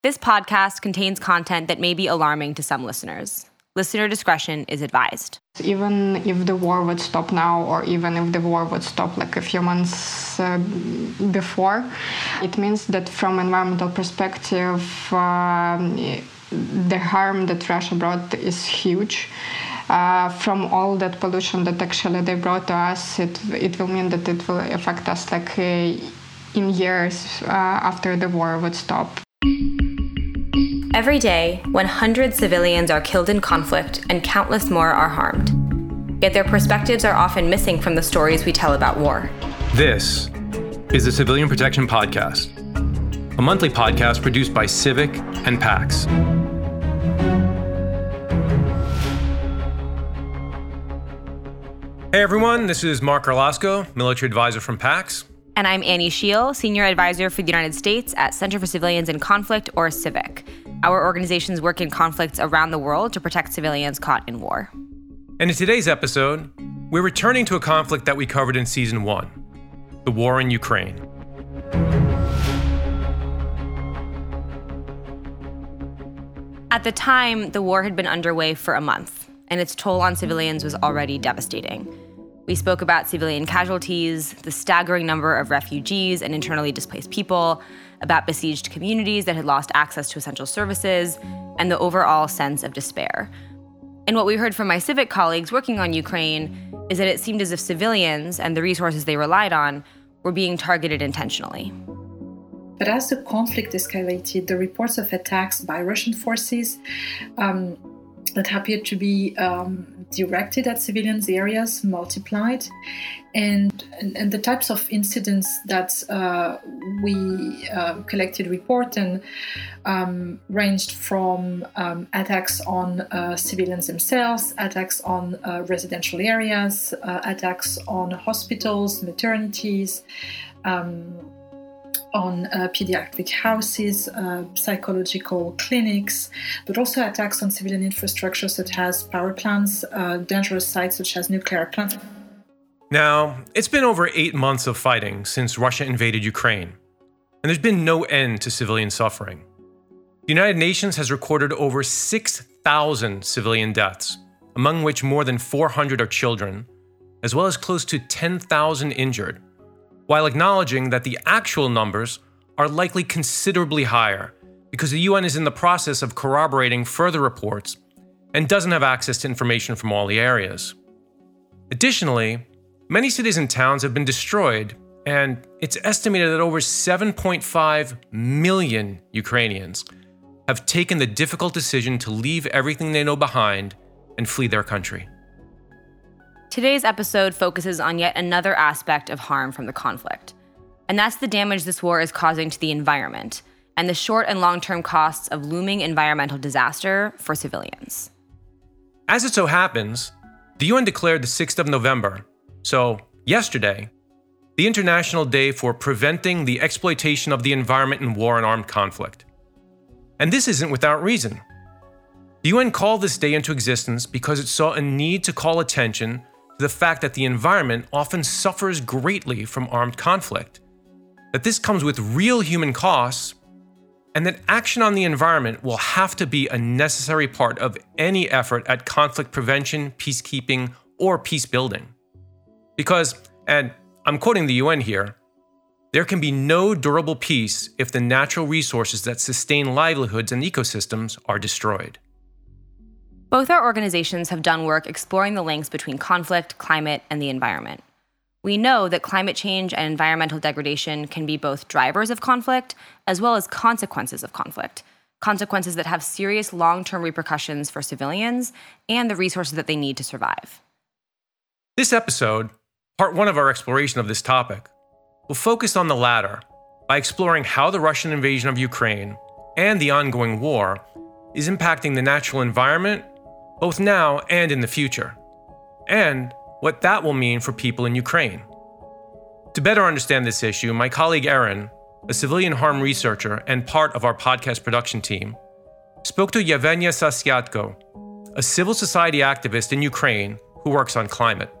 This podcast contains content that may be alarming to some listeners. Listener discretion is advised. Even if the war would stop now, or even if the war would stop like a few months uh, before, it means that from environmental perspective, um, the harm that Russia brought is huge. Uh, from all that pollution that actually they brought to us, it it will mean that it will affect us like uh, in years uh, after the war would stop. Every day, 100 civilians are killed in conflict and countless more are harmed. Yet their perspectives are often missing from the stories we tell about war. This is the Civilian Protection Podcast, a monthly podcast produced by Civic and PAX. Hey everyone, this is Marc Garlasco, military advisor from PAX. And I'm Annie Shiel, Senior Advisor for the United States at Center for Civilians in Conflict, or CIVIC. Our organizations work in conflicts around the world to protect civilians caught in war. And in today's episode, we're returning to a conflict that we covered in season one the war in Ukraine. At the time, the war had been underway for a month, and its toll on civilians was already devastating. We spoke about civilian casualties, the staggering number of refugees and internally displaced people, about besieged communities that had lost access to essential services, and the overall sense of despair. And what we heard from my civic colleagues working on Ukraine is that it seemed as if civilians and the resources they relied on were being targeted intentionally. But as the conflict escalated, the reports of attacks by Russian forces um, that appeared to be um, directed at civilians areas multiplied. And, and, and the types of incidents that uh, we uh, collected report and um, ranged from um, attacks on uh, civilians themselves attacks on uh, residential areas uh, attacks on hospitals maternities um, on uh, pediatric houses, uh, psychological clinics, but also attacks on civilian infrastructure such as power plants, uh, dangerous sites such as nuclear plants. Now, it's been over eight months of fighting since Russia invaded Ukraine, and there's been no end to civilian suffering. The United Nations has recorded over 6,000 civilian deaths, among which more than 400 are children, as well as close to 10,000 injured while acknowledging that the actual numbers are likely considerably higher because the UN is in the process of corroborating further reports and doesn't have access to information from all the areas. Additionally, many cities and towns have been destroyed, and it's estimated that over 7.5 million Ukrainians have taken the difficult decision to leave everything they know behind and flee their country. Today's episode focuses on yet another aspect of harm from the conflict, and that's the damage this war is causing to the environment and the short and long term costs of looming environmental disaster for civilians. As it so happens, the UN declared the 6th of November, so yesterday, the International Day for Preventing the Exploitation of the Environment in War and Armed Conflict. And this isn't without reason. The UN called this day into existence because it saw a need to call attention the fact that the environment often suffers greatly from armed conflict, that this comes with real human costs, and that action on the environment will have to be a necessary part of any effort at conflict prevention, peacekeeping, or peace building. Because, and I'm quoting the UN here, there can be no durable peace if the natural resources that sustain livelihoods and ecosystems are destroyed. Both our organizations have done work exploring the links between conflict, climate, and the environment. We know that climate change and environmental degradation can be both drivers of conflict as well as consequences of conflict, consequences that have serious long term repercussions for civilians and the resources that they need to survive. This episode, part one of our exploration of this topic, will focus on the latter by exploring how the Russian invasion of Ukraine and the ongoing war is impacting the natural environment both now and in the future, and what that will mean for people in Ukraine. To better understand this issue, my colleague Erin, a civilian harm researcher and part of our podcast production team, spoke to Yevgenia Zasiadko, a civil society activist in Ukraine who works on climate.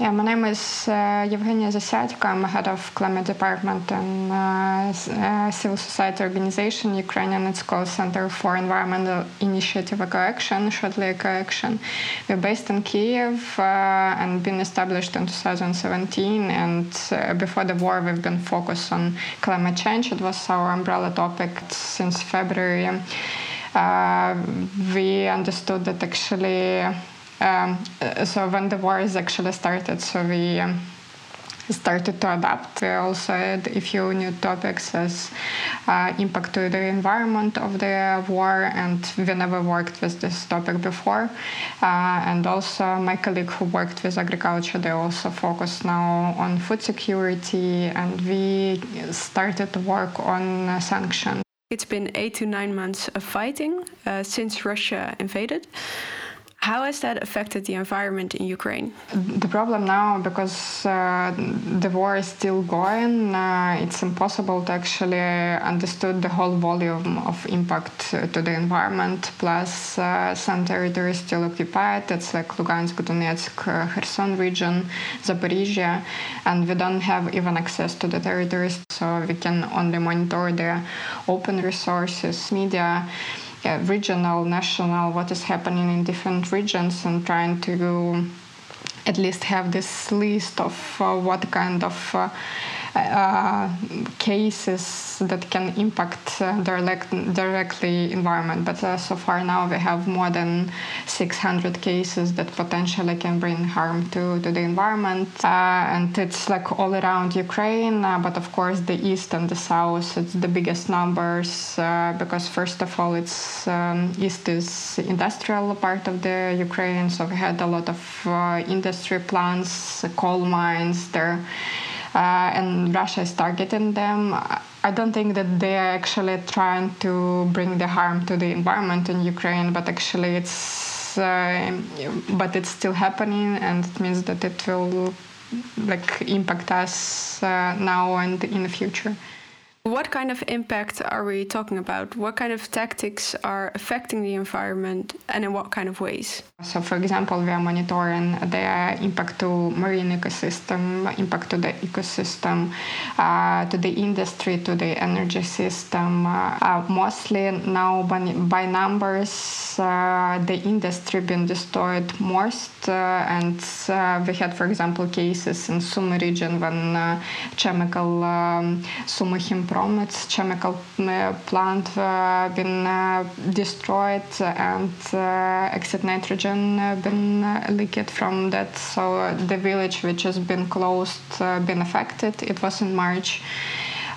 Yeah, my name is uh, Zasiadko. I'm head of climate department in uh, uh, civil society organization, Ukrainian, it's called Center for Environmental Initiative Ecoaction, shortly Ecoaction. We're based in Kiev uh, and been established in 2017. And uh, before the war, we've been focused on climate change. It was our umbrella topic since February. Uh, we understood that actually, um, so when the war is actually started, so we um, started to adapt. We also had a few new topics as uh, impact to the environment of the war, and we never worked with this topic before. Uh, and also my colleague who worked with agriculture, they also focus now on food security, and we started to work on uh, sanctions. It's been eight to nine months of fighting uh, since Russia invaded. How has that affected the environment in Ukraine? The problem now, because uh, the war is still going, uh, it's impossible to actually understand the whole volume of impact to the environment. Plus, uh, some territories still occupied. It's like Lugansk, Donetsk, uh, Kherson region, Zaporizhia, and we don't have even access to the territories, so we can only monitor the open resources, media yeah, regional, national, what is happening in different regions, and trying to at least have this list of uh, what kind of uh, cases that can impact uh, direct, directly environment. But uh, so far now we have more than 600 cases that potentially can bring harm to, to the environment. Uh, and it's like all around Ukraine, uh, but of course the east and the south, it's the biggest numbers because first of all, it's um, east is industrial part of the Ukraine, so we had a lot of industry plants, coal mines there. Uh, and Russia is targeting them. I don't think that they are actually trying to bring the harm to the environment in Ukraine, but actually it's uh, but it's still happening, and it means that it will like impact us uh, now and in the future. What kind of impact are we talking about? What kind of tactics are affecting the environment and in what kind of ways? So, for example, we are monitoring the impact to marine ecosystem, impact to the ecosystem, uh, to the industry, to the energy system. Uh, uh, mostly now by, by numbers, uh, the industry been destroyed most, uh, and uh, we had, for example, cases in Sumy region when chemical um, Sumy from its chemical uh, plant uh, been uh, destroyed and exit nitrogen been leaked from that. So the village which has been closed, been affected. It was in March.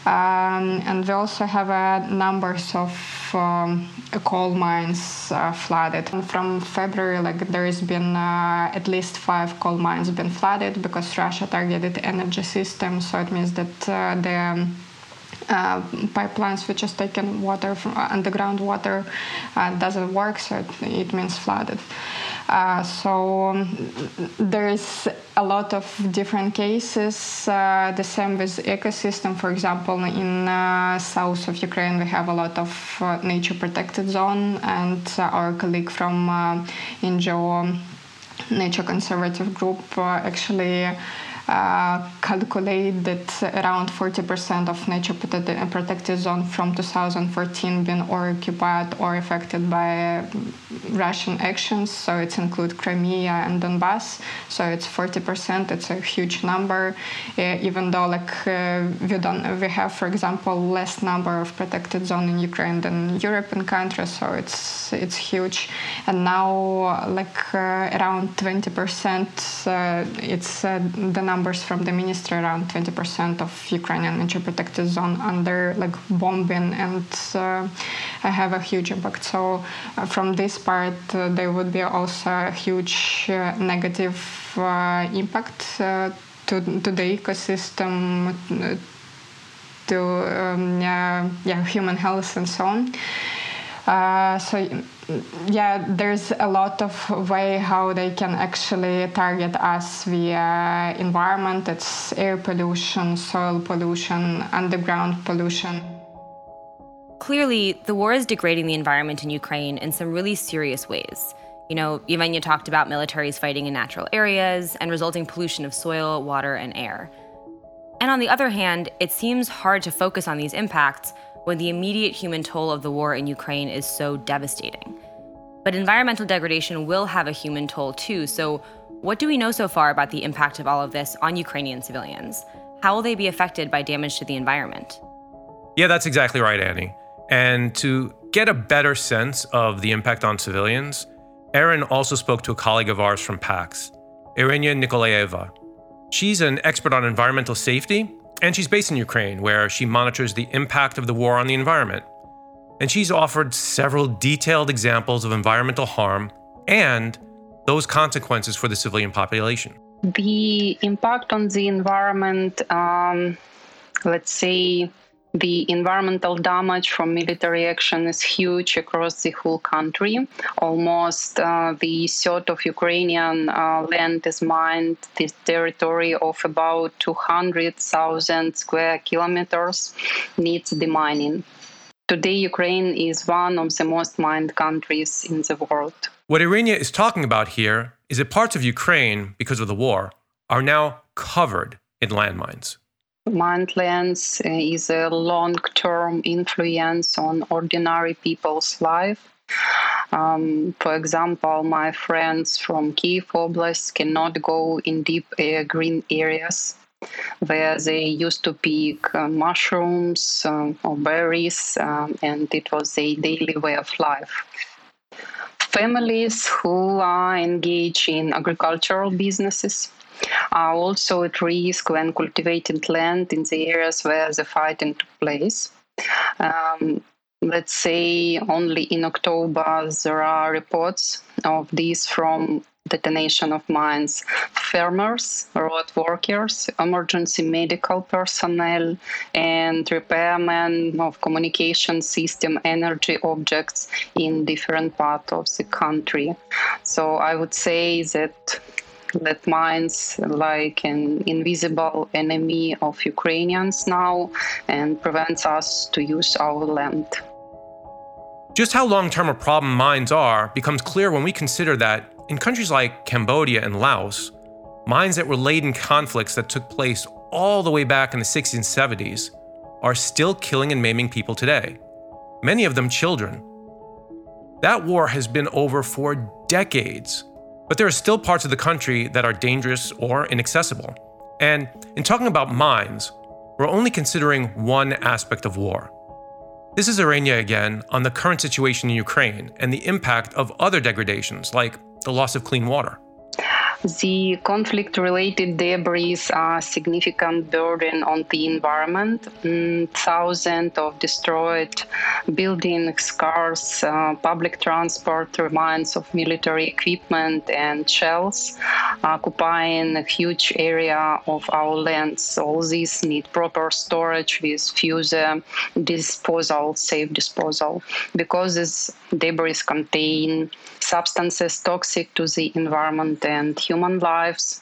Um, and we also have uh, numbers of um, coal mines uh, flooded. And from February, like there has been uh, at least five coal mines been flooded because Russia targeted energy system. So it means that the um, uh, pipelines which is taking water from uh, underground water uh, doesn't work, so it, it means flooded. Uh, so um, there is a lot of different cases. Uh, the same with ecosystem. For example, in uh, south of Ukraine, we have a lot of nature protected zone, and our colleague from NGO Nature Conservative Group actually uh, calculate that around 40% of nature protected zone from 2014 been occupied or affected by Russian actions. So it includes Crimea and Donbass. So it's 40%. It's a huge number, uh, even though like uh, we don't we have, for example, less number of protected zone in Ukraine than European countries. So it's it's huge. And now like uh, around 20%, uh, it's the number numbers from the ministry around 20% of Ukrainian nature protected zone under like bombing and uh, have a huge impact. So uh, from this part, uh, there would be also a huge uh, negative uh, impact uh, to, to the ecosystem, to um, yeah, human health and so on. So yeah, there's a lot of way how they can actually target us via environment. It's air pollution, soil pollution, underground pollution. Clearly, the war is degrading the environment in Ukraine in some really serious ways. You know, Yevgenia talked about militaries fighting in natural areas and resulting pollution of soil, water, and air. And on the other hand, it seems hard to focus on these impacts when the immediate human toll of the war in Ukraine is so devastating. But environmental degradation will have a human toll too, so what do we know so far about the impact of all of this on Ukrainian civilians? How will they be affected by damage to the environment? Yeah, that's exactly right, Annie. And to get a better sense of the impact on civilians, Erin also spoke to a colleague of ours from PAX, Iryna Nikolaieva. She's an expert on environmental safety, and she's based in Ukraine, where she monitors the impact of the war on the environment. And she's offered several detailed examples of environmental harm and those consequences for the civilian population. The impact on the environment, um, let's say, the environmental damage from military action is huge across the whole country. Almost uh, the third of Ukrainian uh, land is mined, this territory of about 200,000 square kilometers needs demining. Today, Ukraine is one of the most mined countries in the world. What Iryna is talking about here is that parts of Ukraine, because of the war, are now covered in landmines. Mindlands is a long term influence on ordinary people's life. Um, for example, my friends from Kiev Oblast cannot go in deep uh, green areas where they used to pick uh, mushrooms uh, or berries, um, and it was a daily way of life. Families who are engaged in agricultural businesses are also at risk when cultivating land in the areas where the fighting took place. Um, let's say only in October there are reports of these from detonation of mines. Farmers, road workers, emergency medical personnel, and repairmen of communication system energy objects in different parts of the country. So I would say that that mines like an invisible enemy of Ukrainians now and prevents us to use our land. Just how long term a problem mines are becomes clear when we consider that in countries like Cambodia and Laos, mines that were laid in conflicts that took place all the way back in the 60s and 70s are still killing and maiming people today, many of them children. That war has been over for decades but there are still parts of the country that are dangerous or inaccessible. And in talking about mines, we're only considering one aspect of war. This is Iryna again on the current situation in Ukraine and the impact of other degradations like the loss of clean water. The conflict related debris are a significant burden on the environment. Mm, thousands of destroyed buildings, cars, uh, public transport, remains of military equipment and shells occupying a huge area of our lands. All these need proper storage with further disposal, safe disposal, because these debris contain substances toxic to the environment and human lives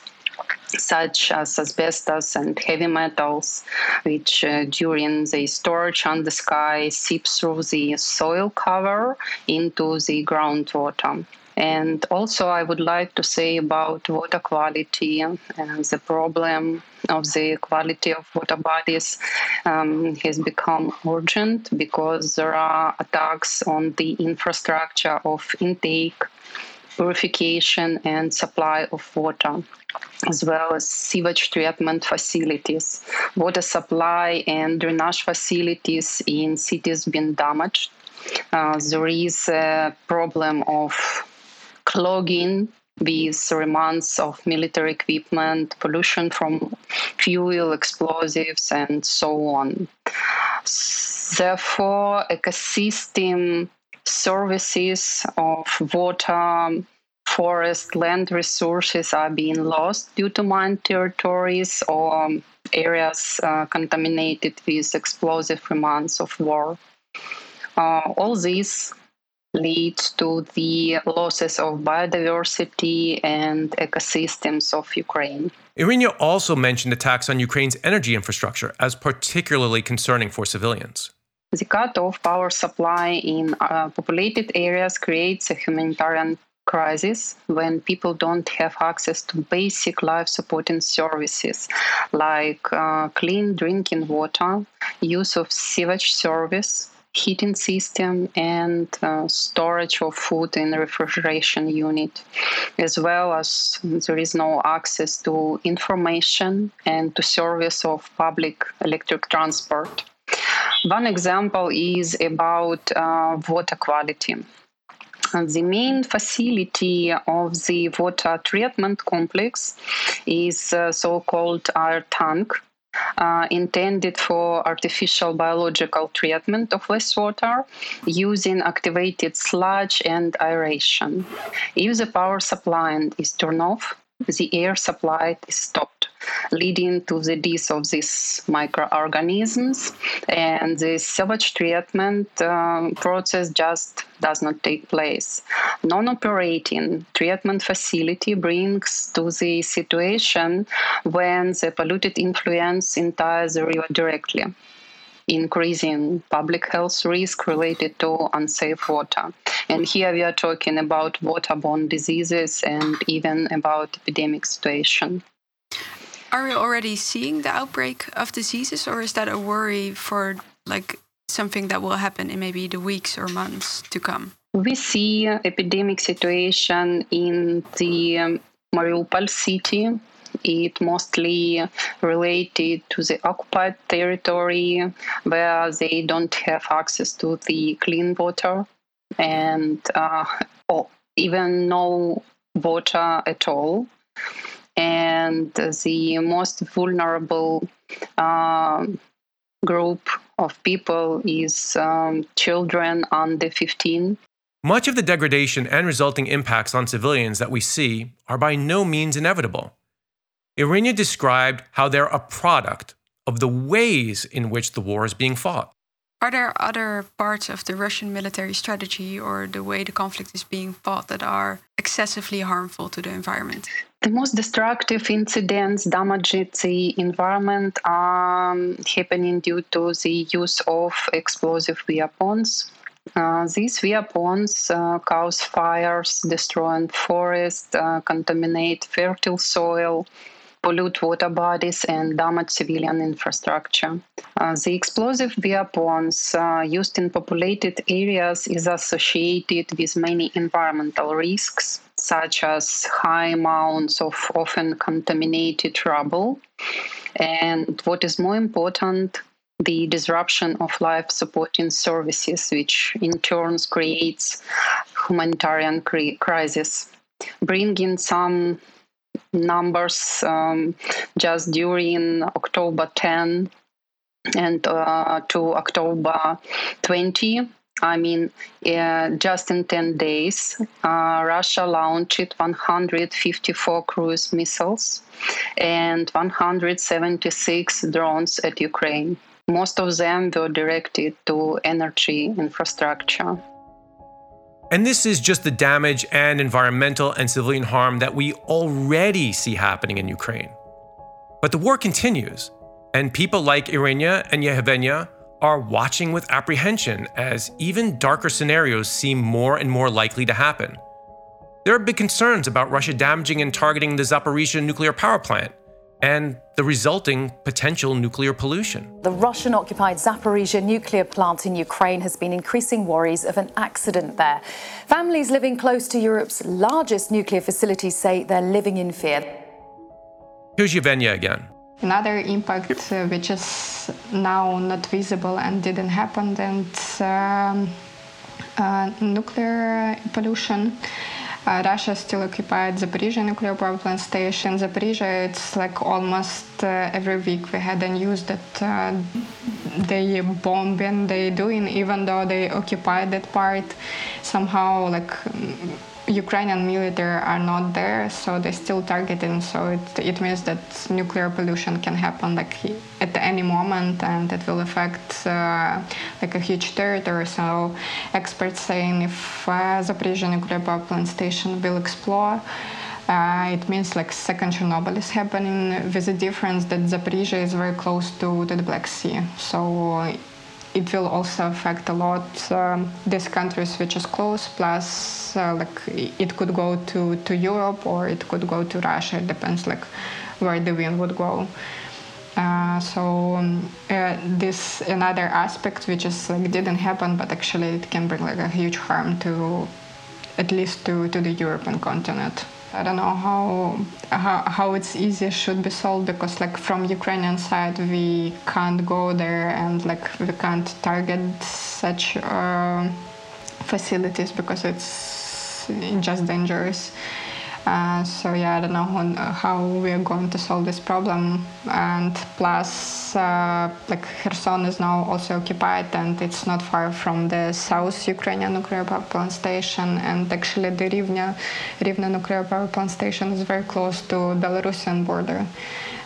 such as asbestos and heavy metals, which uh, during the storage on the sky seep through the soil cover into the groundwater. And also, I would like to say about water quality and the problem of the quality of water bodies um, has become urgent because there are attacks on the infrastructure of intake, purification, and supply of water as well as sewage treatment facilities. Water supply and drainage facilities in cities been damaged. Uh, there is a problem of clogging with remnants of military equipment, pollution from fuel, explosives, and so on. Therefore, ecosystem services of water, forest, land resources are being lost due to mine territories or areas uh, contaminated with explosive remnants of war. Uh, all these leads to the losses of biodiversity and ecosystems of Ukraine. Iryna also mentioned attacks on Ukraine's energy infrastructure as particularly concerning for civilians. The cut off power supply in uh, populated areas creates a humanitarian crisis when people don't have access to basic life supporting services like uh, clean drinking water, use of sewage service, heating system and uh, storage of food in refrigeration unit as well as there is no access to information and to service of public electric transport. One example is about uh, water quality. The main facility of the water treatment complex is uh, so-called air tank uh, intended for artificial biological treatment of wastewater using activated sludge and aeration. If the power supply is turned off, the air supply is stopped, leading to the death of these microorganisms, and the sewage treatment uh, process just does not take place. Non-operating treatment facility brings to the situation when the polluted influence enters the river directly increasing public health risk related to unsafe water. And here we are talking about waterborne diseases and even about epidemic situation. Are we already seeing the outbreak of diseases, or is that a worry for like something that will happen in maybe the weeks or months to come? We see epidemic situation in the um, Mariupol city it mostly related to the occupied territory where they don't have access to the clean water and uh, or even no water at all. And the most vulnerable uh, group of people is um, children under 15. Much of the degradation and resulting impacts on civilians that we see are by no means inevitable. Iryna described how they're a product of the ways in which the war is being fought. Are there other parts of the Russian military strategy or the way the conflict is being fought that are excessively harmful to the environment? The most destructive incidents damaging the environment are happening due to the use of explosive weapons. Uh, these weapons uh, cause fires, destroy forests, uh, contaminate fertile soil, pollute water bodies and damage civilian infrastructure. Uh, the explosive weapons uh, used in populated areas is associated with many environmental risks, such as high amounts of often contaminated rubble. And what is more important, the disruption of life supporting services, which in turn creates humanitarian crisis, bringing some numbers um, just during October 10 and uh, to October 20. I mean, uh, just in 10 days, uh, Russia launched 154 cruise missiles and 176 drones at Ukraine. Most of them were directed to energy infrastructure. And this is just the damage and environmental and civilian harm that we already see happening in Ukraine. But the war continues, and people like Iryna and Yevgenia are watching with apprehension as even darker scenarios seem more and more likely to happen. There are big concerns about Russia damaging and targeting the Zaporizhia nuclear power plant, and the resulting potential nuclear pollution. The Russian occupied Zaporizhia nuclear plant in Ukraine has been increasing worries of an accident there. Families living close to Europe's largest nuclear facilities say they're living in fear. Here's Yevgenia again. Another impact uh, which is now not visible and didn't happen, and um, uh, nuclear pollution. Uh, Russia still occupied Zaporizhia nuclear power plant station. Zaporizhia, it's like almost uh, every week we had a news that uh, they bombing, they doing, even though they occupied that part, somehow like Ukrainian military are not there, so they're still targeting. So it, it means that nuclear pollution can happen like at any moment, and it will affect uh, like a huge territory. So experts saying if uh, Zaporizhia nuclear power plant station will explode. Uh, it means like second Chernobyl is happening with the difference that Zaporizhia is very close to, to the Black Sea. So it will also affect a lot um, these countries which is close. Plus, uh, like it could go to to Europe or it could go to Russia. It depends like where the wind would go. Uh, so um, uh, this another aspect which is like didn't happen, but actually it can bring like a huge harm to at least to, to the European continent. I don't know how, how how it's easy should be solved because like from Ukrainian side we can't go there and like we can't target such uh, facilities because it's just dangerous. Uh, so yeah, I don't know how, how, we are going to solve this problem. And plus, uh, like Kherson is now also occupied, and it's not far from the South Ukrainian nuclear power plant station. And actually, the Rivne, Rivne nuclear power plant station is very close to Belarusian border.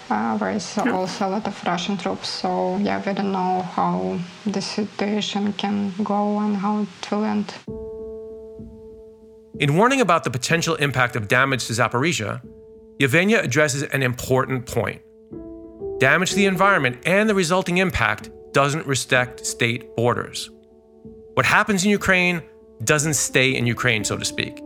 Uh, where is also a lot of Russian troops. So yeah, we don't know how the situation can go and how it will end. In warning about the potential impact of damage to Zaporizhia, Yevgenia addresses an important point. Damage to the environment and the resulting impact doesn't respect state borders. What happens in Ukraine doesn't stay in Ukraine, so to speak.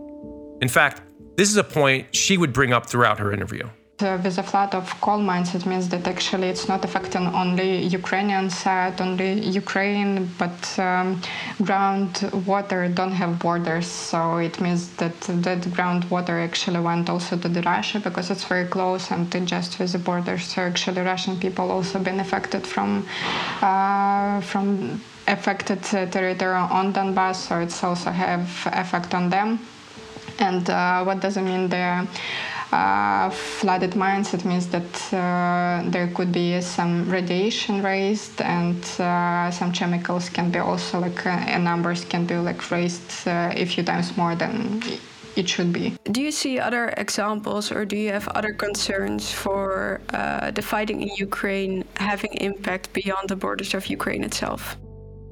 In fact, this is a point she would bring up throughout her interview. Uh, with a flood of coal mines, it means that actually it's not affecting only Ukrainian side, only Ukraine, but um, groundwater don't have borders. So it means that that groundwater actually went also to the Russia because it's very close and just with the borders. So actually, Russian people also been affected from uh, from affected territory on Donbass. So it's also have effect on them. And uh, what does it mean there? Flooded mines, it means that uh, there could be some radiation raised and uh, some chemicals can be also like, uh, numbers can be like raised uh, a few times more than it should be. Do you see other examples or do you have other concerns for uh, the fighting in Ukraine having impact beyond the borders of Ukraine itself?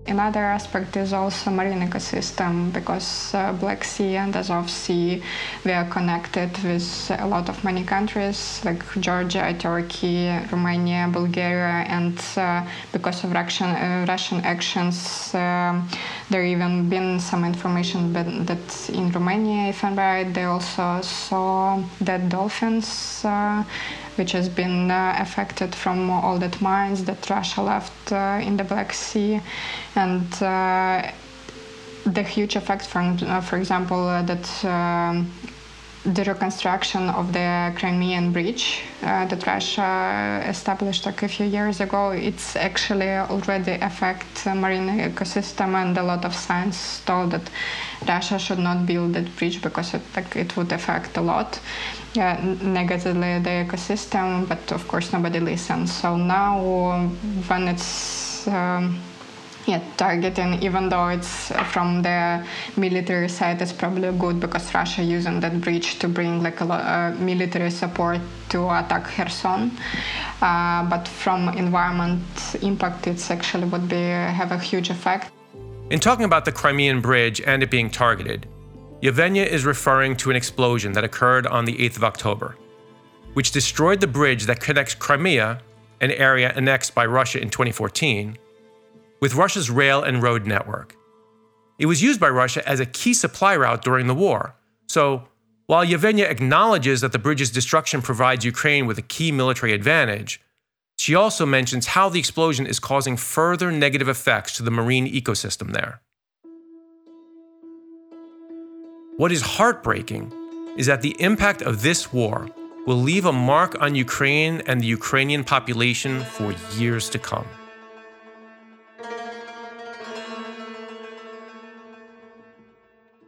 Another aspect is also marine ecosystem because uh, Black Sea and Azov Sea we are connected with a lot of many countries like Georgia, Turkey, Romania, Bulgaria, and uh, because of Russian uh, Russian actions, um, there even been some information that in Romania, if I'm right, they also saw dead dolphins uh, which has been uh, affected from all that mines that Russia left uh, in the Black Sea, and uh, the huge effect from, for example, that. The reconstruction of the Crimean bridge uh, that Russia established like a few years ago, it's actually already affect the marine ecosystem, and a lot of science told that Russia should not build that bridge because it, like, it would affect a lot yeah, negatively the ecosystem, but of course nobody listens. So now when it's um, yeah, targeting, even though it's from the military side, it's probably good because Russia using that bridge to bring like a uh, military support to attack Kherson. Uh, but from environment impact, it's actually would be have a huge effect. In talking about the Crimean bridge and it being targeted, Yevgenia is referring to an explosion that occurred on the 8th of October, which destroyed the bridge that connects Crimea, an area annexed by Russia in 2014, with Russia's rail and road network. It was used by Russia as a key supply route during the war. So, while Yevgenia acknowledges that the bridge's destruction provides Ukraine with a key military advantage, she also mentions how the explosion is causing further negative effects to the marine ecosystem there. What is heartbreaking is that the impact of this war will leave a mark on Ukraine and the Ukrainian population for years to come.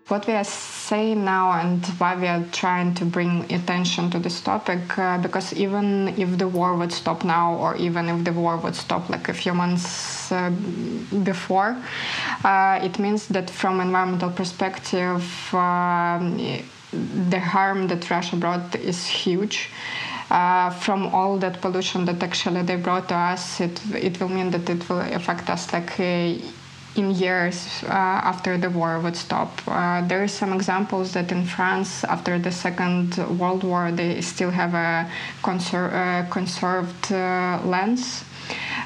What we are saying now and why we are trying to bring attention to this topic, uh, because even if the war would stop now, or even if the war would stop like a few months uh, before, uh, it means that from environmental perspective, um, the harm that Russia brought is huge. Uh, from all that pollution that actually they brought to us, it it will mean that it will affect us like in years uh, after the war would stop. Uh, there are some examples that in France, after the Second World War, they still have a conser- uh, conserved lands.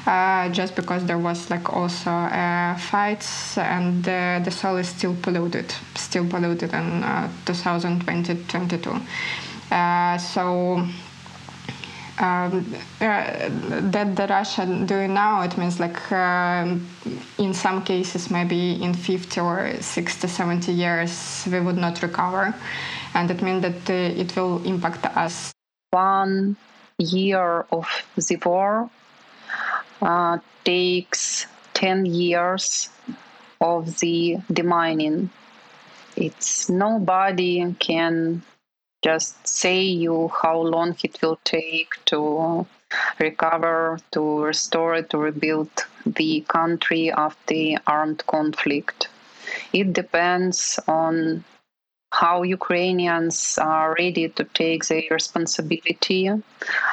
uh, just because there was like also uh, fights and the soil is still polluted, still polluted in 2020-22. so um, uh, that the Russia doing now, it means like um, in some cases, maybe in 50 or 60, 70 years, we would not recover. And it means that uh, it will impact us. One year of the war uh, takes 10 years of the demining. It's nobody can just say you how long it will take to recover, to restore, to rebuild the country after armed conflict. It depends on how Ukrainians are ready to take their responsibility.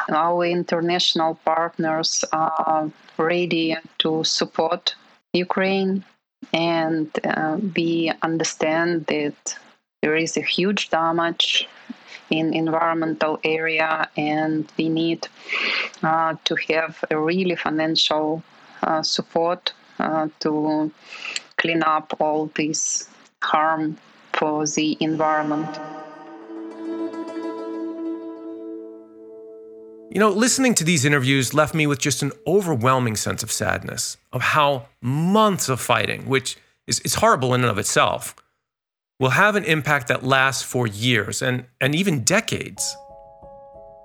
Our international partners are ready to support Ukraine, and uh, we understand that there is a huge damage in environmental area and we need uh, to have a really financial uh, support uh, to clean up all this harm for the environment. You know, listening to these interviews left me with just an overwhelming sense of sadness of how months of fighting, which is, is horrible in and of itself, will have an impact that lasts for years and, and even decades.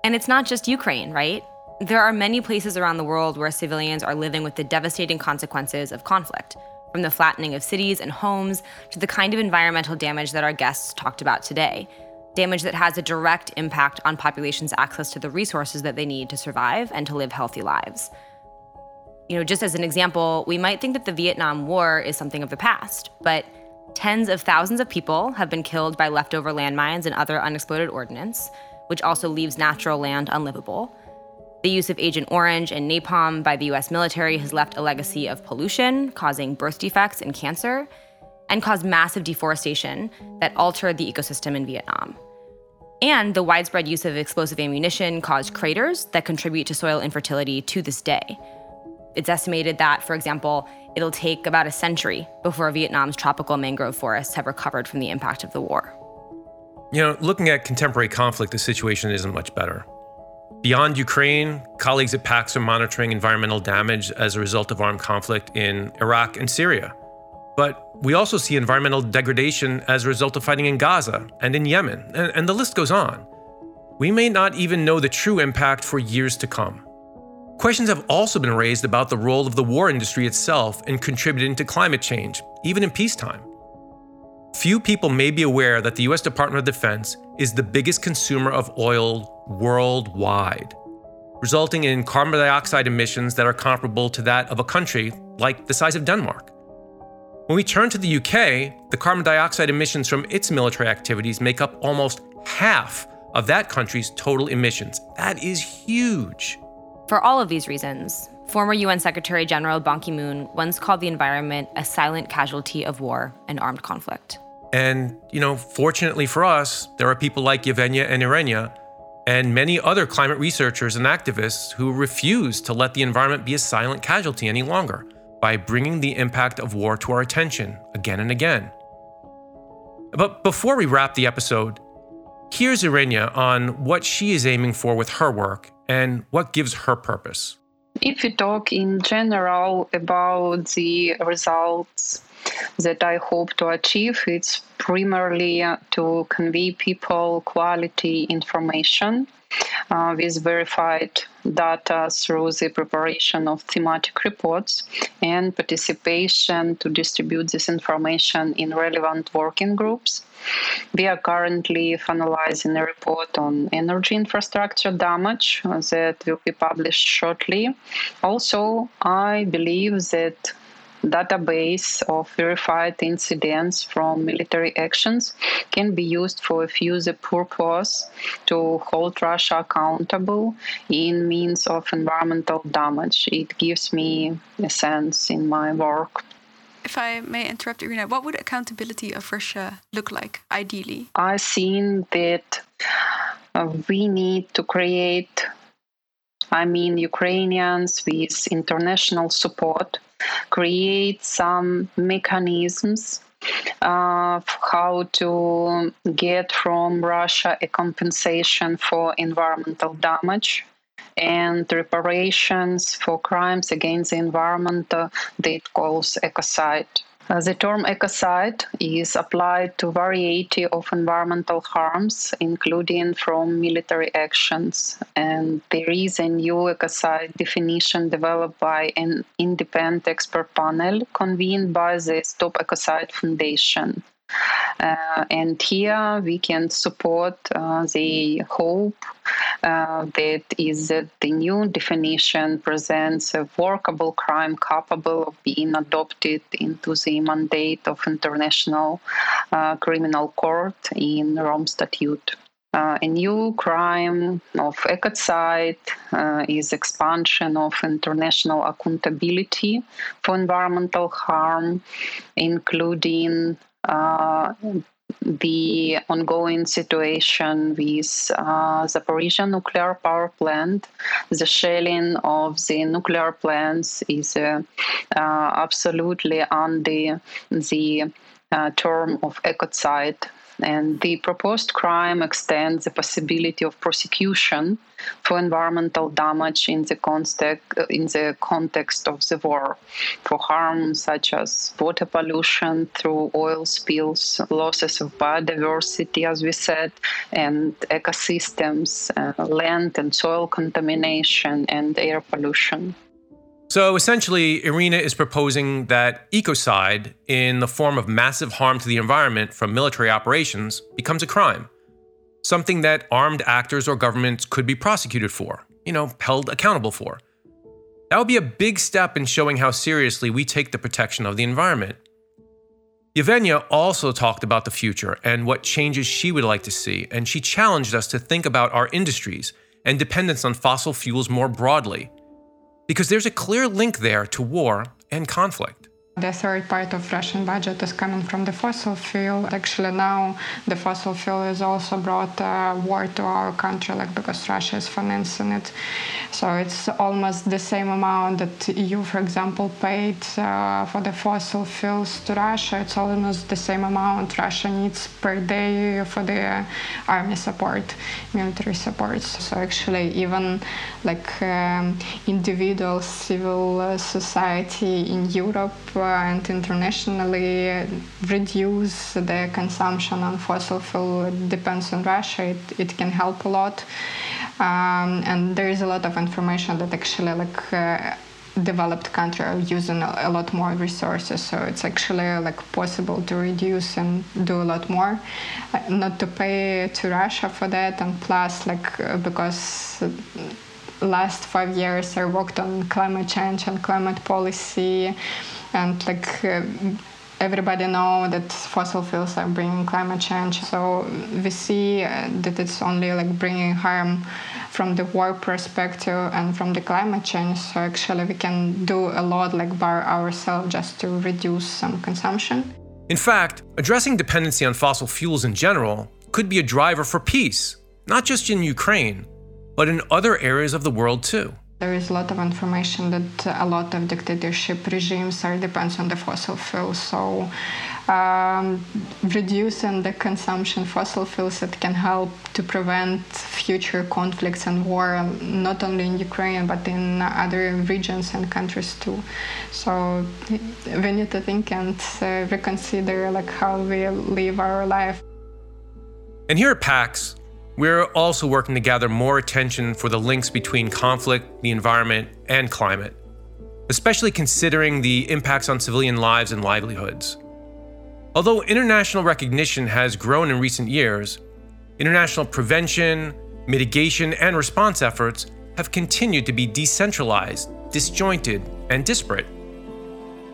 And it's not just Ukraine, right? There are many places around the world where civilians are living with the devastating consequences of conflict, from the flattening of cities and homes to the kind of environmental damage that our guests talked about today. Damage that has a direct impact on populations' access to the resources that they need to survive and to live healthy lives. You know, just as an example, we might think that the Vietnam War is something of the past, but Tens of thousands of people have been killed by leftover landmines and other unexploded ordnance, which also leaves natural land unlivable. The use of Agent Orange and napalm by the US military has left a legacy of pollution, causing birth defects and cancer, and caused massive deforestation that altered the ecosystem in Vietnam. And the widespread use of explosive ammunition caused craters that contribute to soil infertility to this day. It's estimated that, for example, it'll take about a century before Vietnam's tropical mangrove forests have recovered from the impact of the war. You know, looking at contemporary conflict, the situation isn't much better. Beyond Ukraine, colleagues at PAX are monitoring environmental damage as a result of armed conflict in Iraq and Syria. But we also see environmental degradation as a result of fighting in Gaza and in Yemen, and, and the list goes on. We may not even know the true impact for years to come. Questions have also been raised about the role of the war industry itself in contributing to climate change, even in peacetime. Few people may be aware that the US Department of Defense is the biggest consumer of oil worldwide, resulting in carbon dioxide emissions that are comparable to that of a country like the size of Denmark. When we turn to the UK, the carbon dioxide emissions from its military activities make up almost half of that country's total emissions. That is huge. For all of these reasons, former UN Secretary General Ban Ki moon once called the environment a silent casualty of war and armed conflict. And, you know, fortunately for us, there are people like Yevgenia and Iryna and many other climate researchers and activists who refuse to let the environment be a silent casualty any longer by bringing the impact of war to our attention again and again. But before we wrap the episode, here's Iryna on what she is aiming for with her work and what gives her purpose? If we talk in general about the results that I hope to achieve, it's primarily to convey people quality information uh, with verified data through the preparation of thematic reports and participation to distribute this information in relevant working groups. We are currently finalizing a report on energy infrastructure damage that will be published shortly. Also, I believe that database of verified incidents from military actions can be used for a further purpose to hold Russia accountable in means of environmental damage. It gives me a sense in my work. If I may interrupt, Iryna, what would accountability of Russia look like ideally? I think that uh, we need to create I mean Ukrainians, with international support, create some mechanisms of how to get from Russia a compensation for environmental damage and reparations for crimes against the environment uh, that calls ecocide. Uh, the term ecocide is applied to variety of environmental harms, including from military actions. And there is a new ecocide definition developed by an independent expert panel convened by the Stop Ecocide Foundation. Uh, and here we can support uh, the hope uh, that is that the new definition presents a workable crime capable of being adopted into the mandate of International Criminal Court in Rome Statute. Uh, a new crime of ecocide uh, is expansion of international accountability for environmental harm, including uh, the ongoing situation with uh, Zaporizhia nuclear power plant. The shelling of the nuclear plants is uh, uh, absolutely under the uh, term of ecocide and the proposed crime extends the possibility of prosecution for environmental damage in the context in the context of the war, for harm such as water pollution through oil spills, losses of biodiversity, as we said, and ecosystems, uh, land and soil contamination, and air pollution. So essentially, Iryna is proposing that ecocide, in the form of massive harm to the environment from military operations, becomes a crime. Something that armed actors or governments could be prosecuted for, you know, held accountable for. That would be a big step in showing how seriously we take the protection of the environment. Yevheniia also talked about the future and what changes she would like to see, and she challenged us to think about our industries and dependence on fossil fuels more broadly because there's a clear link there to war and conflict. The third part of Russian budget is coming from the fossil fuel. Actually, now the fossil fuel is also brought uh, war to our country, like because Russia is financing it. So it's almost the same amount that EU, for example, paid uh, for the fossil fuels to Russia. It's almost the same amount Russia needs per day for the army support, military support. So actually, even like um, individual civil uh, society in Europe and internationally reduce the consumption on fossil fuel depends on Russia. It, it can help a lot. Um, and there is a lot of information that actually like uh, developed country are using a, a, lot more resources so it's actually like possible to reduce and do a lot more uh, not to pay to russia for that and plus like uh, because last five years i worked on climate change and climate policy and like uh, everybody know that fossil fuels are bringing climate change. So we see uh, that it's only like bringing harm from the war perspective and from the climate change. So actually we can do a lot like by ourselves just to reduce some consumption. In fact addressing dependency on fossil fuels in general could be a driver for peace not just in ukraine but in other areas of the world too there is a lot of information that a lot of dictatorship regimes are depends on the fossil fuels. So um, reducing the consumption fossil fuels that can help to prevent future conflicts and war, not only in Ukraine but in other regions and countries too. So we need to think and uh, reconsider like how we live our life. And here at PAX, we're also working to gather more attention for the links between conflict, the environment, and climate, especially considering the impacts on civilian lives and livelihoods. Although international recognition has grown in recent years, international prevention, mitigation, and response efforts have continued to be decentralized, disjointed, and disparate.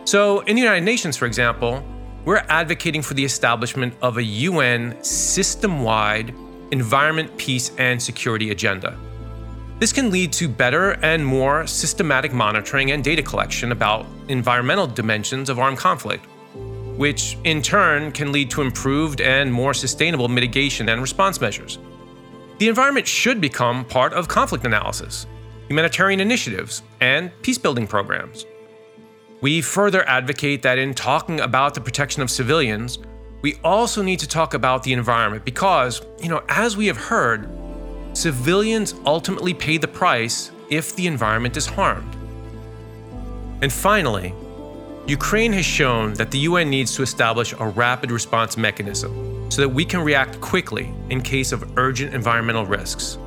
So, in the United Nations, for example, we're advocating for the establishment of a UN system wide environment, peace, and security agenda. This can lead to better and more systematic monitoring and data collection about environmental dimensions of armed conflict, which in turn can lead to improved and more sustainable mitigation and response measures. The environment should become part of conflict analysis. humanitarian initiatives, and peacebuilding programs. We further advocate that in talking about the protection of civilians, we also need to talk about the environment because, you know, as we have heard, civilians ultimately pay the price if the environment is harmed. And finally, Ukraine has shown that the UN needs to establish a rapid response mechanism so that we can react quickly in case of urgent environmental risks,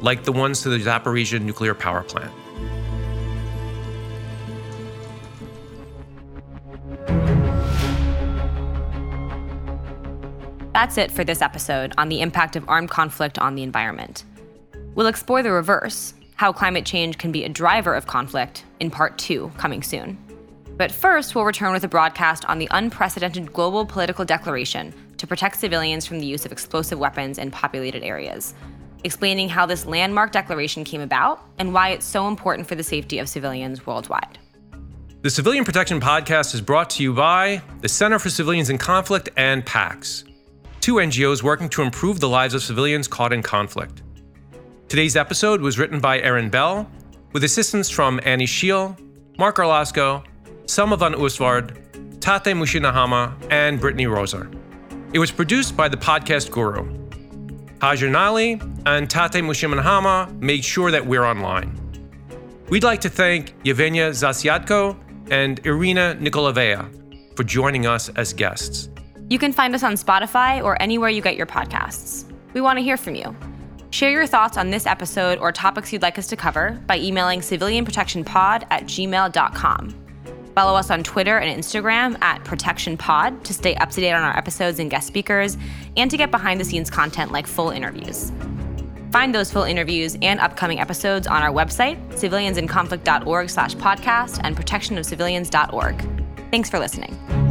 like the ones to the Zaporizhia nuclear power plant. That's it for this episode on the impact of armed conflict on the environment. We'll explore the reverse how climate change can be a driver of conflict in part two, coming soon. But first, we'll return with a broadcast on the unprecedented global political declaration to protect civilians from the use of explosive weapons in populated areas, explaining how this landmark declaration came about and why it's so important for the safety of civilians worldwide. The Civilian Protection Podcast is brought to you by the Center for Civilians in Conflict and PAX two NGOs working to improve the lives of civilians caught in conflict. Today's episode was written by Erin Bijl, with assistance from Annie Shiel, Marc Garlasco, Selma van Oostwaard, Tate Musinahama, and Brittany Roser. It was produced by the podcast guru. Hajar Nali and Tate Musinahama made sure that we're online. We'd like to thank Yevheniia Zasiadko and Iryna Nikolaieva for joining us as guests. You can find us on Spotify or anywhere you get your podcasts. We want to hear from you. Share your thoughts on this episode or topics you'd like us to cover by emailing civilianprotectionpod at gmail.com. Follow us on Twitter and Instagram at protectionpod to stay up to date on our episodes and guest speakers and to get behind the scenes content like full interviews. Find those full interviews and upcoming episodes on our website, civiliansinconflict.org slash podcast and protectionofcivilians.org. Thanks for listening.